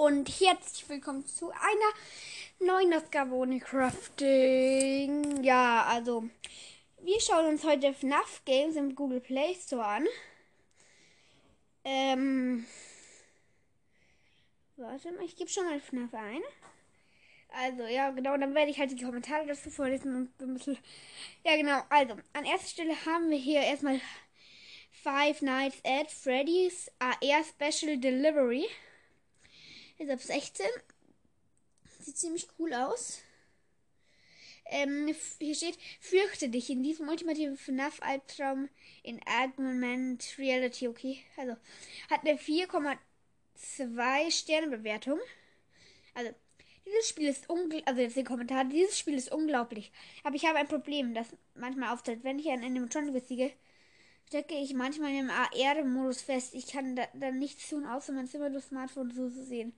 und herzlich willkommen zu einer neuen Ausgabe ohne Crafting. Ja, also wir schauen uns heute FNAF Games im Google Play Store an. Ähm, warte mal, ich gebe schon mal FNAF ein. Also, ja, genau, dann werde ich halt die Kommentare dazu vorlesen und so ein bisschen. Ja, genau, also, an erster Stelle haben wir hier erstmal Five Nights at Freddy's AR Special Delivery. Ist ab 16. Sieht ziemlich cool aus. Ähm, hier steht, fürchte dich in diesem ultimativen FNAF-Albtraum in Augmented Reality, okay? Also, hat eine 4,2 Sterne Bewertung. Also, dieses Spiel ist unglaublich, also jetzt den Kommentar, dieses Spiel ist unglaublich. Aber ich habe ein Problem, das manchmal auftritt. Wenn ich an Animatronic besiege, stecke ich manchmal im AR-Modus fest. Ich kann da, dann nichts tun, außer mein Zimmer durch Smartphone so zu sehen.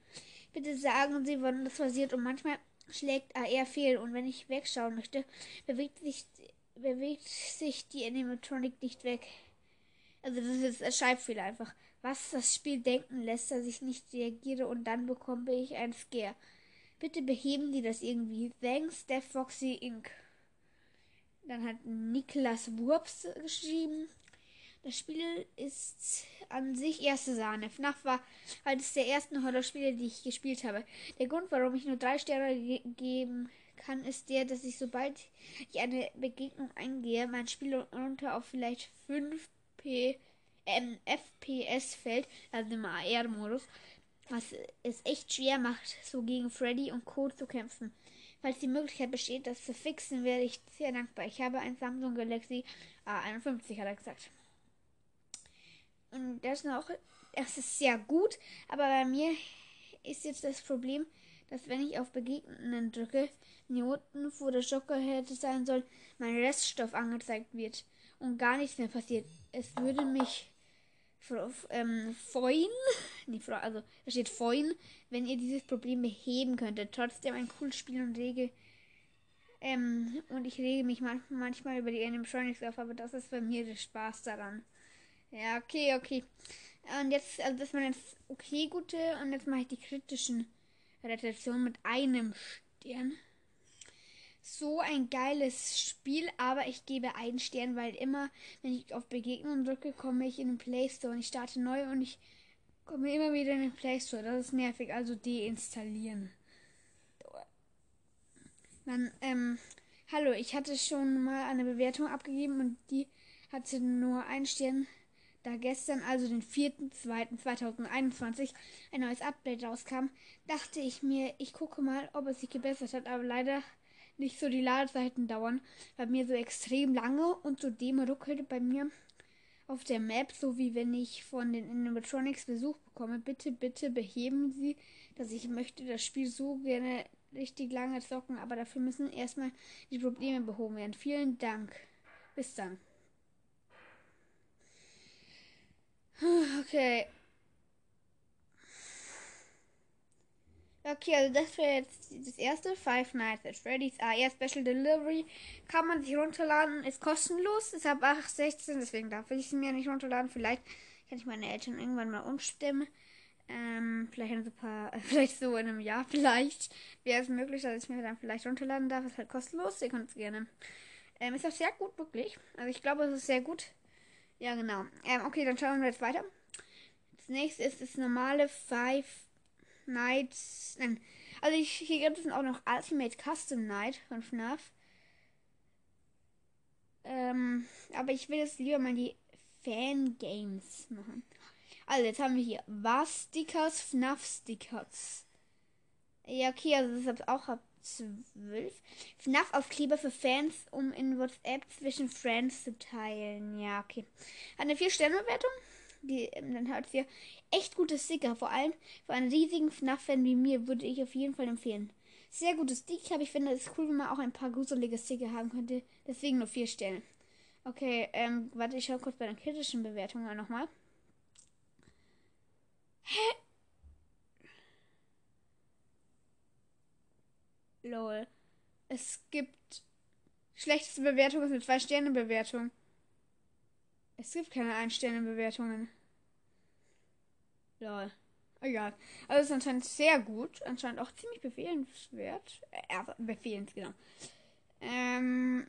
Bitte sagen Sie, wann das passiert. Und manchmal schlägt AR fehl. Und wenn ich wegschauen möchte, bewegt sich, bewegt sich die Animatronic nicht weg. Also das ist ein Schreibfehler einfach. Was das Spiel denken lässt, dass ich nicht reagiere und dann bekomme ich ein Scare. Bitte beheben Sie das irgendwie. Thanks, Death Foxy Inc. Dann hat Niklas Wurps geschrieben. Das Spiel ist an sich erste Sahne. FNAF war eines der ersten Horrorspiele, die ich gespielt habe. Der Grund, warum ich nur drei Sterne ge geben kann, ist der, dass ich sobald ich eine Begegnung eingehe, mein Spiel runter auf vielleicht 5 P ähm, FPS fällt, also im AR-Modus, was es echt schwer macht, so gegen Freddy und Co. zu kämpfen. Falls die Möglichkeit besteht, das zu fixen, wäre ich sehr dankbar. Ich habe ein Samsung Galaxy A51, hat er gesagt. Und das noch, das ist sehr gut, aber bei mir ist jetzt das Problem, dass wenn ich auf Begegnenden drücke, Minuten vor der Schocker hätte sein soll, mein Reststoff angezeigt wird und gar nichts mehr passiert. Es würde mich ähm, freuen, nee, also da steht freuen, wenn ihr dieses Problem beheben könntet. Trotzdem ein cooles Spiel und rege ähm, und ich rege mich manchmal über die Animatronics auf, aber das ist bei mir der Spaß daran. Ja, okay, okay. Und jetzt, also das waren jetzt okay gute und jetzt mache ich die kritischen Rezensionen mit einem Stern. So ein geiles Spiel, aber ich gebe einen Stern, weil immer, wenn ich auf Begegnung drücke, komme ich in den Play Store und ich starte neu und ich komme immer wieder in den Play Store. Das ist nervig, also deinstallieren. Dann, ähm, hallo, ich hatte schon mal eine Bewertung abgegeben und die hatte nur einen Stern da gestern, also den 4.2.2021, ein neues Update rauskam, dachte ich mir, ich gucke mal, ob es sich gebessert hat, aber leider nicht so die Ladezeiten dauern bei mir so extrem lange und zudem ruckelt bei mir auf der Map, so wie wenn ich von den Animatronics Besuch bekomme. Bitte, bitte beheben Sie, dass ich möchte das Spiel so gerne richtig lange zocken, aber dafür müssen erstmal die Probleme behoben werden. Vielen Dank. Bis dann. Okay. Okay, also das wäre jetzt das erste. Five Nights at Freddy's AR Special Delivery. Kann man sich runterladen, ist kostenlos, ist ab 816, deswegen darf ich es mir nicht runterladen. Vielleicht kann ich meine Eltern irgendwann mal umstimmen. Ähm, vielleicht in so paar, vielleicht so in einem Jahr, vielleicht wäre es möglich, dass ich mir dann vielleicht runterladen darf. Ist halt kostenlos, ihr könnt es gerne. Ähm, ist auch sehr gut, wirklich. Also ich glaube, es ist sehr gut. Ja, genau. Ähm, okay, dann schauen wir jetzt weiter. Das nächste ist das normale Five Nights. Nein. Also ich, hier gibt es auch noch Ultimate Custom Night von FNAF. Ähm, aber ich will jetzt lieber mal die Fangames machen. Also jetzt haben wir hier Was Stickers, FNAF Stickers. Ja, okay, also das ist auch ab 12. FNAF-Aufkleber für Fans, um in WhatsApp zwischen Friends zu teilen. Ja, okay. Hat eine 4-Sterne-Bewertung. Die, ähm, dann hat wir echt gute Sticker. Vor allem für einen riesigen FNAF-Fan wie mir würde ich auf jeden Fall empfehlen. Sehr gutes Sticker, ich finde es cool, wenn man auch ein paar gruselige Sticker haben könnte. Deswegen nur 4 Sterne. Okay, ähm, warte, ich schau kurz bei den kritischen Bewertungen nochmal. Hä? Lol. Es gibt schlechteste Bewertungen mit zwei Sterne Bewertung. Es gibt keine ein Sterne Bewertungen. Lol. Egal. Also ist anscheinend sehr gut. Anscheinend auch ziemlich befehlenswert. Äh, befehlens, genau. Ähm,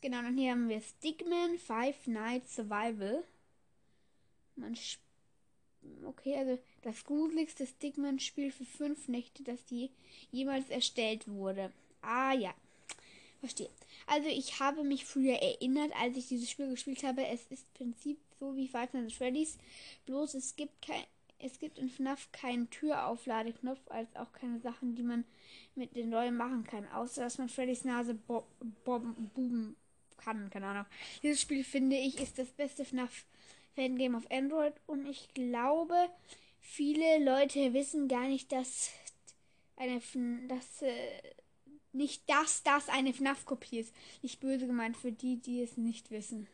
genau, dann hier haben wir Stickman Five Nights Survival. Man Okay, also das gruseligste Stickman-Spiel für fünf Nächte, das die jemals erstellt wurde. Ah ja, verstehe. Also ich habe mich früher erinnert, als ich dieses Spiel gespielt habe. Es ist im Prinzip so wie Five Nights at Freddy's, bloß es gibt kein, es gibt in FNAF keinen Türaufladeknopf, als auch keine Sachen, die man mit den Rollen machen kann, außer dass man Freddys Nase bo buben kann, keine Ahnung. Dieses Spiel finde ich ist das beste FNAF Fangame auf Android und ich glaube, viele Leute wissen gar nicht, dass eine dass äh, nicht dass das eine FNAF-Kopie ist. Nicht böse gemeint für die, die es nicht wissen.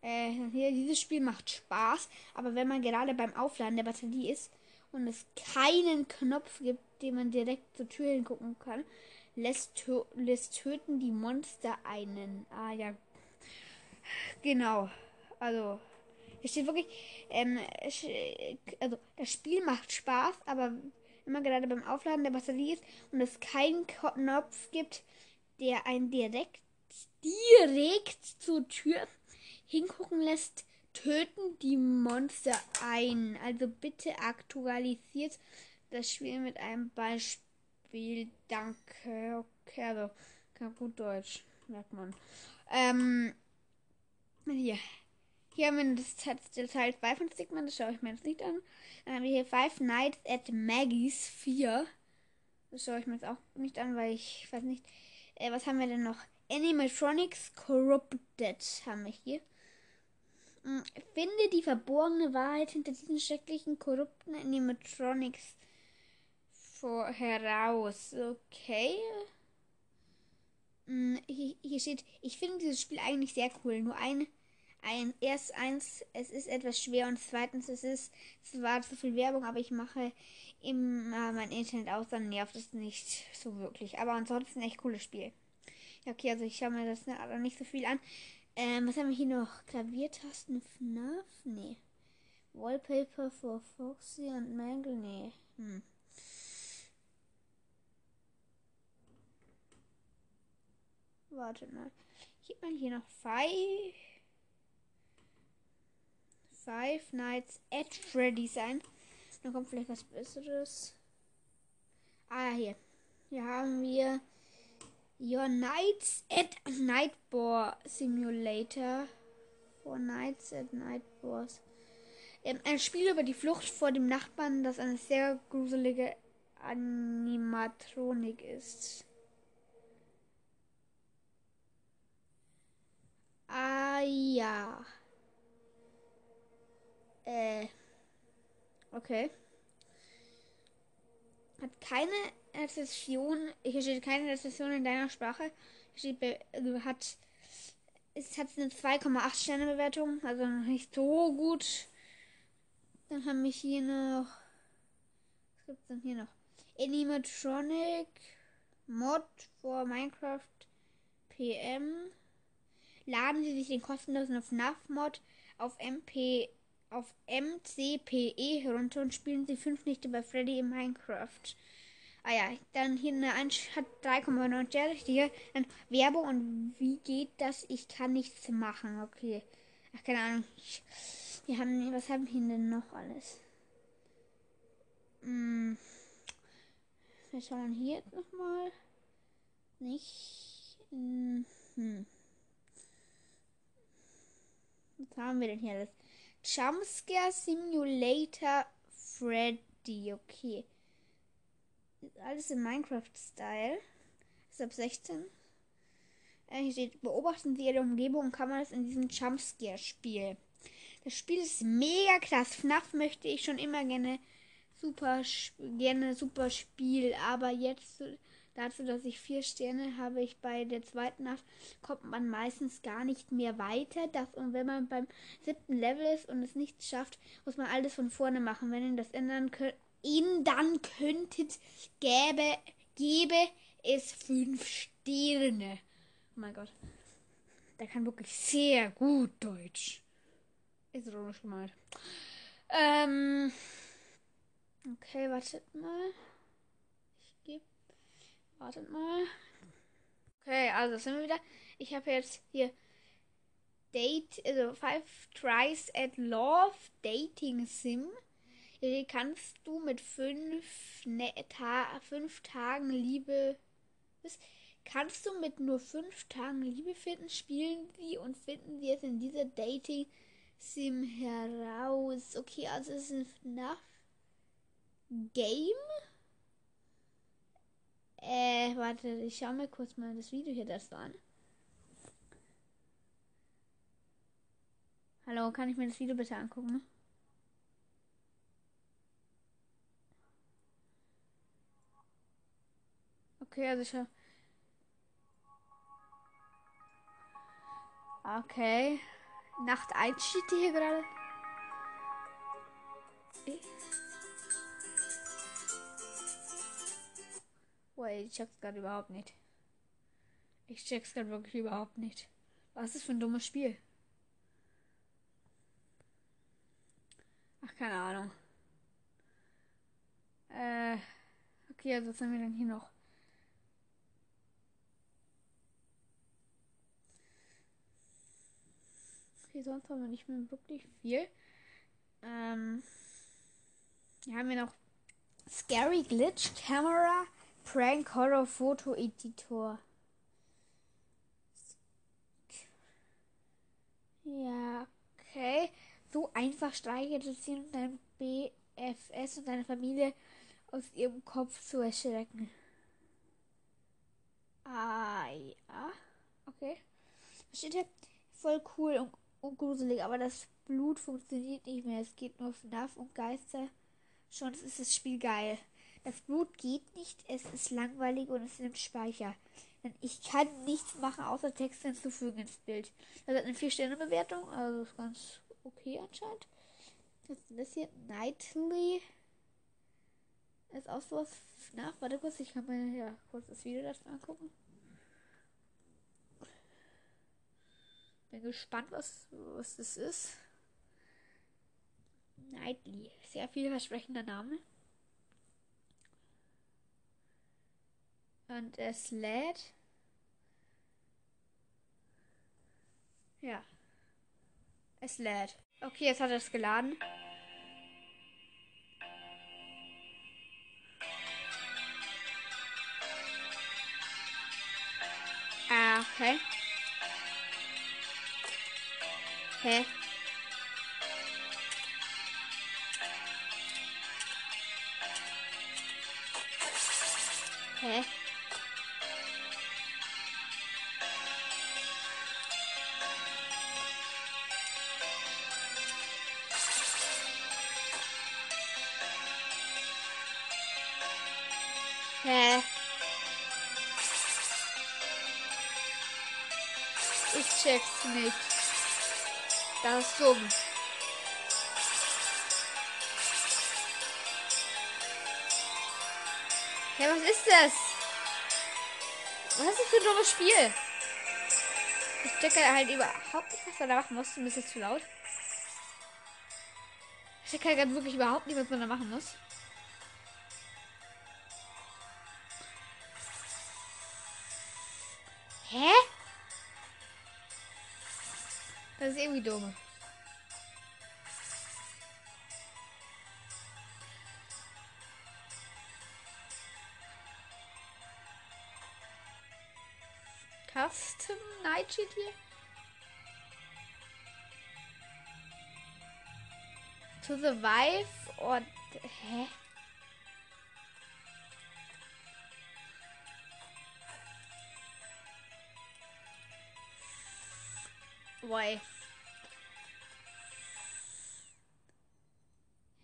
Äh, hier, dieses Spiel macht Spaß, aber wenn man gerade beim Aufladen der Batterie ist und es keinen Knopf gibt, den man direkt zur Tür hingucken kann, lässt, tö lässt töten die Monster einen. Ah ja. Genau. Also, hier steht wirklich, ähm, also das Spiel macht Spaß, aber man gerade beim Aufladen der Batterie ist und es keinen Knopf gibt, der einen direkt direkt zur Tür hingucken lässt, töten die Monster ein. Also bitte aktualisiert das Spiel mit einem Beispiel. Danke. Okay, also kann gut Deutsch, merkt man. Ähm, hier. Hier haben wir das, Teil 2 von Stigma, das schaue ich mir jetzt nicht an. Dann haben wir hier Five Nights at Maggie's 4. Das schaue ich mir jetzt auch nicht an, weil ich weiß nicht. Äh, was haben wir denn noch? Animatronics Corrupted haben wir hier. Hm, finde die verborgene Wahrheit hinter diesen schrecklichen, korrupten Animatronics vor heraus. Okay. Hm, hier steht, ich finde dieses Spiel eigentlich sehr cool. Nur ein, ein, erst eins, es ist etwas schwer und zweitens, es ist zwar zu viel Werbung, aber ich mache immer mein Internet aus, dann nervt es nicht so wirklich. Aber ansonsten echt cooles Spiel. Ja, okay, also ich schaue mir das aber nicht so viel an. Ähm, was haben wir hier noch? Klaviertasten FNAF? Nee. Wallpaper for Foxy und Mangle? Nee. Hm. Warte mal. Gibt man hier noch Five? Five Nights at Freddy's ein. Dann kommt vielleicht was Besseres. Ah, hier. Hier haben wir Your Nights at Nightbore Simulator. For Nights at Nightbores. Ähm, ein Spiel über die Flucht vor dem Nachbarn, das eine sehr gruselige Animatronik ist. Ah ja. Äh. Okay. Hat keine Rezession, hier steht keine Rezession in deiner Sprache. Hier steht, hat, es hat eine 2,8 Sterne Bewertung, also nicht so gut. Dann haben wir hier noch, was gibt's denn hier noch? Animatronic Mod for Minecraft PM. Laden Sie sich den kostenlosen FNAF Mod auf MP auf MCPE herunter und spielen Sie fünf Nächte bei Freddy in Minecraft. Ah ja, dann hier eine 1 hat 3,9 Sterne. Hier dann Werbung und wie geht das? Ich kann nichts machen. Okay. Ach, keine Ahnung. Wir haben, was haben wir denn noch alles? Hm. Wir schauen hier nochmal. Nicht. Hm. Was haben wir denn hier alles? Jumpscare Simulator Freddy. Okay alles im Minecraft-Style. Ist ab 16. Äh, hier steht, beobachten Sie Ihre Umgebung und Kameras in diesem Jumpscare-Spiel. Das Spiel ist mega klasse. FNAF möchte ich schon immer gerne super, gerne super Spiel, aber jetzt dazu, dass ich vier Sterne habe ich bei der zweiten Nacht, kommt man meistens gar nicht mehr weiter. Das, und wenn man beim siebten Level ist und es nicht schafft, muss man alles von vorne machen. Wenn ihr das ändern könnt, ihn dann könntet, gäbe, gäbe es fünf Sterne. Oh mein Gott. Der kann wirklich sehr gut Deutsch. Ist ironisch gemeint. Ähm. Okay, wartet mal. Wartet mal. Okay, also sind wir wieder. Ich habe jetzt hier Date, also Five Tries at Love Dating Sim. Hier kannst du mit fünf, ne Ta fünf Tagen Liebe. Kannst du mit nur fünf Tagen Liebe finden, spielen sie und finden sie es in dieser Dating Sim heraus. Okay, also es ist ein FNAF Game. Äh, warte, ich schau mir kurz mal das Video hier das an. Hallo, kann ich mir das Video bitte angucken? Okay, also ich Okay. Nacht 1 steht hier gerade. Wait, ich check's gerade überhaupt nicht. Ich check's gerade wirklich überhaupt nicht. Was ist das für ein dummes Spiel? Ach, keine Ahnung. Äh, okay, also was haben wir denn hier noch? Okay, sonst haben wir nicht mehr wirklich viel. Ähm, hier haben wir noch Scary Glitch Camera Prank Horror Foto Editor. Ja, okay. So einfach streichelt es ihn und dein BFS und deine Familie aus ihrem Kopf zu erschrecken. Ah, ja. Okay. Steht hier? Voll cool und, und gruselig, aber das Blut funktioniert nicht mehr. Es geht nur FNAF und Geister. Schon ist das Spiel geil. Das Blut geht nicht, es ist langweilig und es nimmt Speicher. Denn ich kann nichts machen, außer Text hinzufügen ins Bild. Das hat eine 4-Sterne-Bewertung, also ist ganz okay anscheinend. Was ist das hier? Nightly. Ist auch sowas nach. Warte kurz, ich kann mir ja kurz das Video dazu angucken. Bin gespannt, was, was das ist. Nightly. Sehr vielversprechender Name. Und es lädt. Ja. Es lädt. Okay, jetzt hat es geladen. Ah, okay. Hä? Ich check's nicht. Das ist dumm. Hä, was ist das? Was ist das für ein dummes Spiel? Ich checke halt überhaupt nicht, was man da machen muss. Ist das zu laut? Ich checke halt wirklich überhaupt nicht, was man da machen muss. Das ist irgendwie dumm. Custom Night Sheet hier? To survive und hä? Why?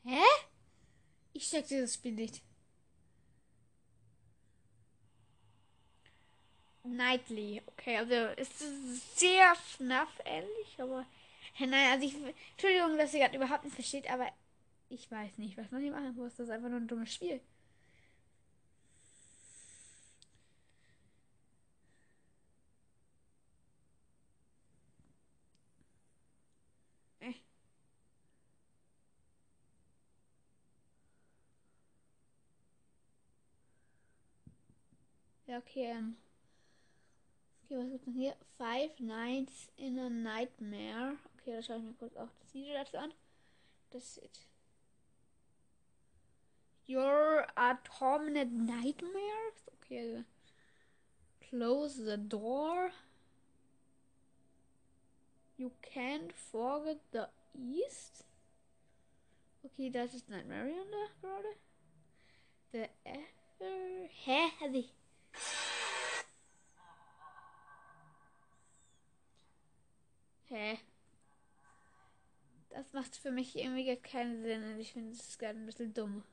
Hä? Ich check dieses Spiel nicht. Nightly. Okay, also ist sehr FNAF ähnlich, aber. Nein, also ich. Entschuldigung, dass ihr gerade überhaupt nicht versteht, aber ich weiß nicht, was man hier machen muss. Das ist einfach nur ein dummes Spiel. Ja, okay. Ähm. Okay, was gibt's denn hier? Five Nights in a Nightmare. Okay, da schaue ich mir kurz auch das Video dazu an. Das ist. Your Atomic Nightmares? Okay. Also close the door. You can't forget the East. Okay, das ist Nightmare da gerade. The Ever. Hä? Hä? Das macht für mich irgendwie keinen Sinn und ich finde es gerade ein bisschen dumm.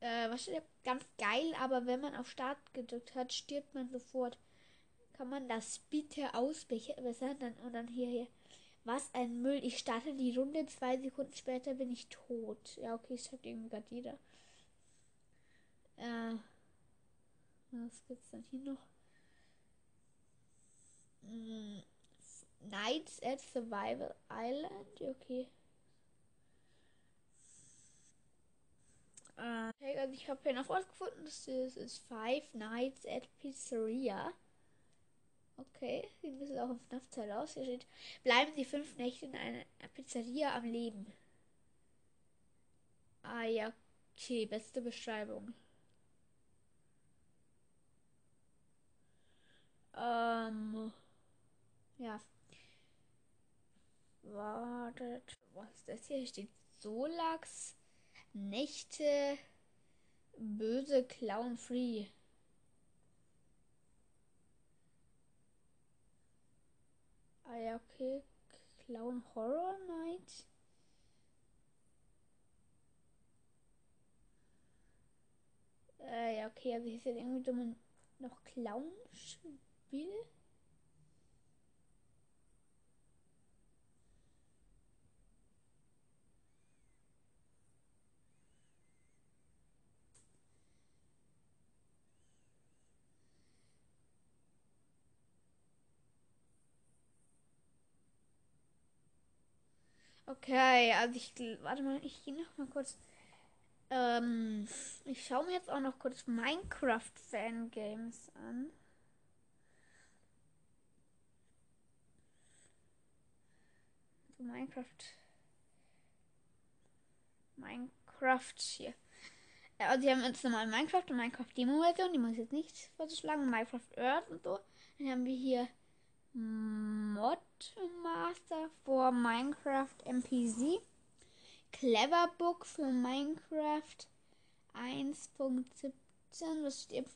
Äh, was steht Ganz geil, aber wenn man auf Start gedrückt hat, stirbt man sofort. Kann man das bitte ausbessern dann, und dann hier, hier. Was ein Müll. Ich starte die Runde, zwei Sekunden später bin ich tot. Ja, okay, ich schreibt irgendwie gerade jeder. Äh, was gibt's dann hier noch? Hm, Nights at Survival Island. Okay. Äh, also ich habe hier noch was gefunden. Das ist, Five Nights at Pizzeria. Okay, sieht ein bisschen auch im FNAF-Teil aus. Hier steht, bleiben Sie fünf Nächte in einer Pizzeria am Leben. Ah ja, okay, beste Beschreibung. Ähm, ja. Wartet, was ist das hier? Hier steht Solax, Nächte, böse Clown Free. Ah ja, okay. Clown Horror Night. Äh, ja, okay, also hier ist jetzt irgendwie noch Clown-Spiel. Okay, also ich warte mal, ich gehe noch mal kurz. Ähm, ich schaue mir jetzt auch noch kurz Minecraft Fangames an. Minecraft. Minecraft hier. Also, die haben jetzt nochmal Minecraft und Minecraft Demo-Version. Die muss ich jetzt nicht vorzuschlagen. Minecraft Earth und so. Dann haben wir hier Mod Master for Minecraft MPC. Clever Book für Minecraft 1.17. Was steht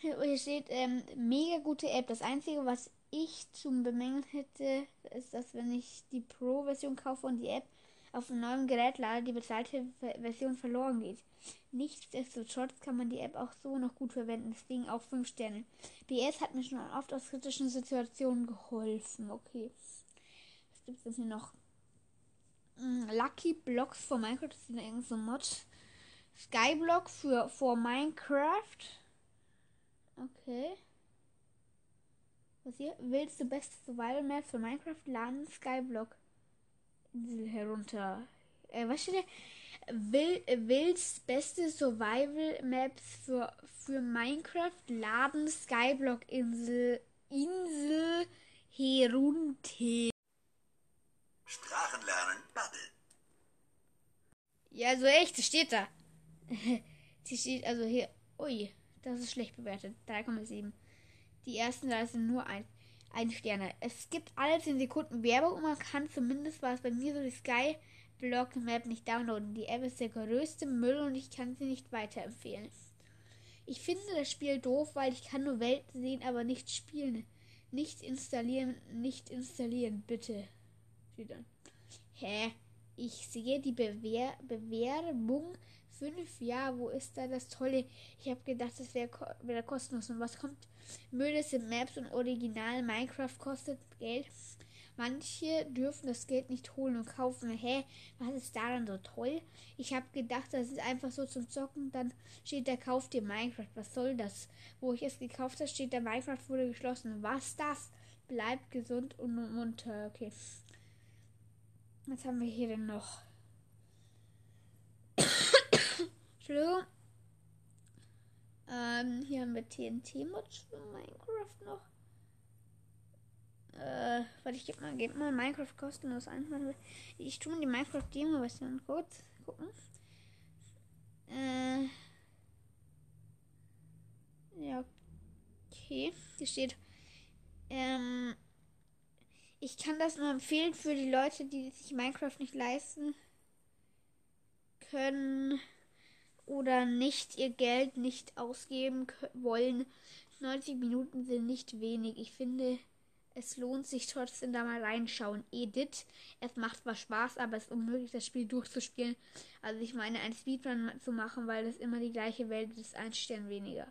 hier? steht ähm, mega gute App. Das einzige, was ich zum Bemängeln hätte, ist, dass wenn ich die Pro-Version kaufe und die App auf einem neuen Gerät lade, die bezahlte Version verloren geht. Nichtsdestotrotz kann man die App auch so noch gut verwenden, deswegen auch 5 Sterne. BS hat mir schon oft aus kritischen Situationen geholfen. Okay. Was gibt es denn hier noch? Hm, Lucky Blocks for Minecraft, das ist irgendein so Mod. Skyblock für for Minecraft. Okay. Was hier? Willst du beste Survival Map für Minecraft laden? Skyblock. Insel herunter. Äh, was steht da? Will, willst beste Survival Maps für, für Minecraft laden Skyblock Insel Insel herunter. Sprachen lernen, Bubble. Ja, so echt, das steht da. Die steht also hier. Ui, das ist schlecht bewertet. 3,7. Die ersten drei sind nur ein, ein Sterne. Es gibt alle 10 Sekunden Werbung und man kann zumindest, war es bei mir so, die Sky Block Map nicht downloaden. Die App ist der größte Müll und ich kann sie nicht weiterempfehlen. Ich finde das Spiel doof, weil ich kann nur Welten sehen, aber nicht spielen. Nicht installieren, nicht installieren, bitte. Wieder. Hä? Ich sehe die Bewer Bewerbung fünf. Ja, wo ist da das Tolle? Ich habe gedacht, das wäre ko wär kostenlos. Und was kommt? Müll sind Maps und Original Minecraft kostet Geld. Manche dürfen das Geld nicht holen und kaufen. Hä, was ist daran so toll? Ich habe gedacht, das ist einfach so zum Zocken. Dann steht da, kauft dir Minecraft. Was soll das? Wo ich es gekauft habe, steht da, Minecraft wurde geschlossen. Was das? Bleibt gesund und munter. Okay. Was haben wir hier denn noch? Entschuldigung. Ähm, hier haben wir TNT-Mods für Minecraft noch. Äh, warte, ich gebe mal, geb mal Minecraft kostenlos ein. Ich tue mal die Minecraft-Demo-Version kurz gucken. Äh, ja, okay. Hier steht, ähm, ich kann das nur empfehlen für die Leute, die sich Minecraft nicht leisten können oder nicht ihr Geld nicht ausgeben wollen. 90 Minuten sind nicht wenig. Ich finde, es lohnt sich trotzdem da mal reinschauen. Edit, es macht zwar Spaß, aber es ist unmöglich, das Spiel durchzuspielen. Also ich meine, ein Speedrun zu machen, weil das immer die gleiche Welt ist, ein Stern weniger.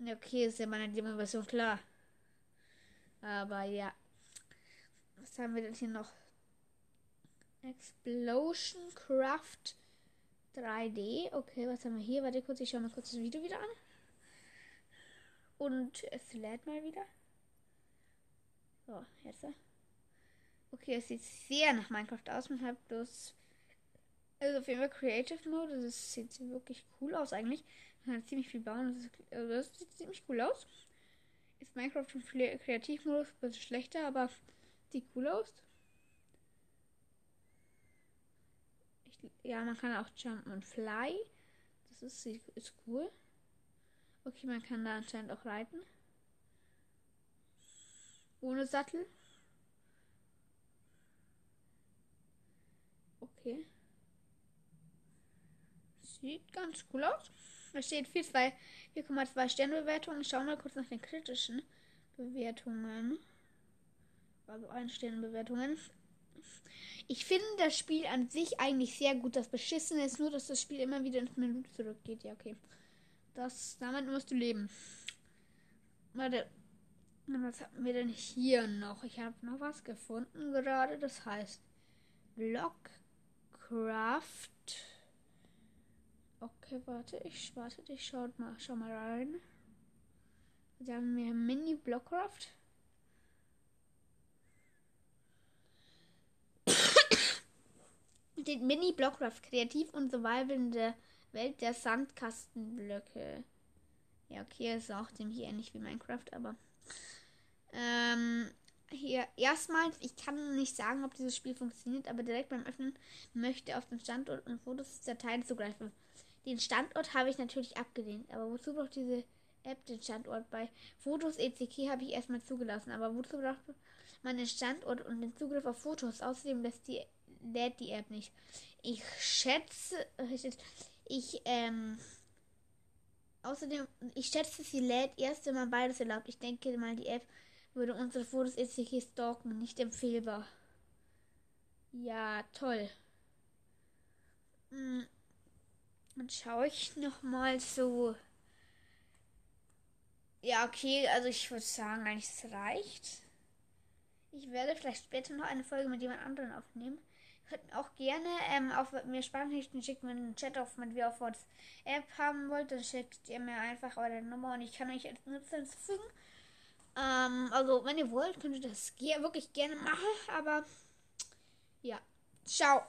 Okay, ist ja meine Demo-Version klar. Aber ja. Was haben wir denn hier noch? Explosion Craft 3D. Okay, was haben wir hier? Warte kurz, ich schaue mal kurz das Video wieder an. Und es lädt mal wieder. So, jetzt. Okay, es sieht sehr nach Minecraft aus. Man hat bloß. Also auf jeden Fall Creative Mode. Das sieht wirklich cool aus eigentlich. Man kann ziemlich viel bauen. Das, ist, also das sieht ziemlich cool aus. Ist Minecraft im Kreativmodus ein bisschen schlechter, aber sieht cool aus. Ja, man kann auch jumpen und fly. Das ist, ist cool. Okay, man kann da anscheinend auch reiten. Ohne Sattel. Okay. Sieht ganz cool aus. Da steht 4,2 Sternbewertungen. Schauen wir kurz nach den kritischen Bewertungen. Also Ein-Sterne-Bewertungen. Ich finde das Spiel an sich eigentlich sehr gut. Das Beschissene ist nur, dass das Spiel immer wieder ins Menü zurückgeht. Ja, okay. Das, damit musst du leben. Warte. Was haben wir denn hier noch? Ich habe noch was gefunden gerade. Das heißt Blockcraft. Okay, warte, ich warte, ich schau mal, schau mal rein. Da haben wir Mini Blockcraft. Den Mini Blockcraft kreativ und survival in der Welt der Sandkastenblöcke. Ja, okay, ist auch ziemlich ähnlich wie Minecraft, aber ähm, hier erstmals, ich kann nicht sagen, ob dieses Spiel funktioniert, aber direkt beim Öffnen möchte auf den Standort und Fotos Dateien zugreifen. Den Standort habe ich natürlich abgelehnt, aber wozu braucht diese App den Standort? Bei Fotos ECK habe ich erstmal zugelassen, aber wozu braucht man den Standort und den Zugriff auf Fotos? Außerdem lässt die, lädt die App nicht. Ich schätze, ich, ähm, außerdem, ich schätze, sie lädt erst, wenn man beides erlaubt. Ich denke mal, die App würde unsere Fotos ECK stalken, nicht empfehlbar. Ja, toll. Hm. Dann schaue ich noch mal so. Ja, okay, also ich würde sagen, eigentlich reicht. Ich werde vielleicht später noch eine Folge mit jemand anderem aufnehmen. Könnt auch gerne ähm, auf mir Sprachnachrichten schicken, wenn ihr einen Chat auf mit wir auf WhatsApp haben wollt, dann schickt ihr mir einfach eure Nummer und ich kann euch als Nutzer hinzufügen. Ähm, also, wenn ihr wollt, könnt ihr das wirklich gerne machen, aber ja. Ciao.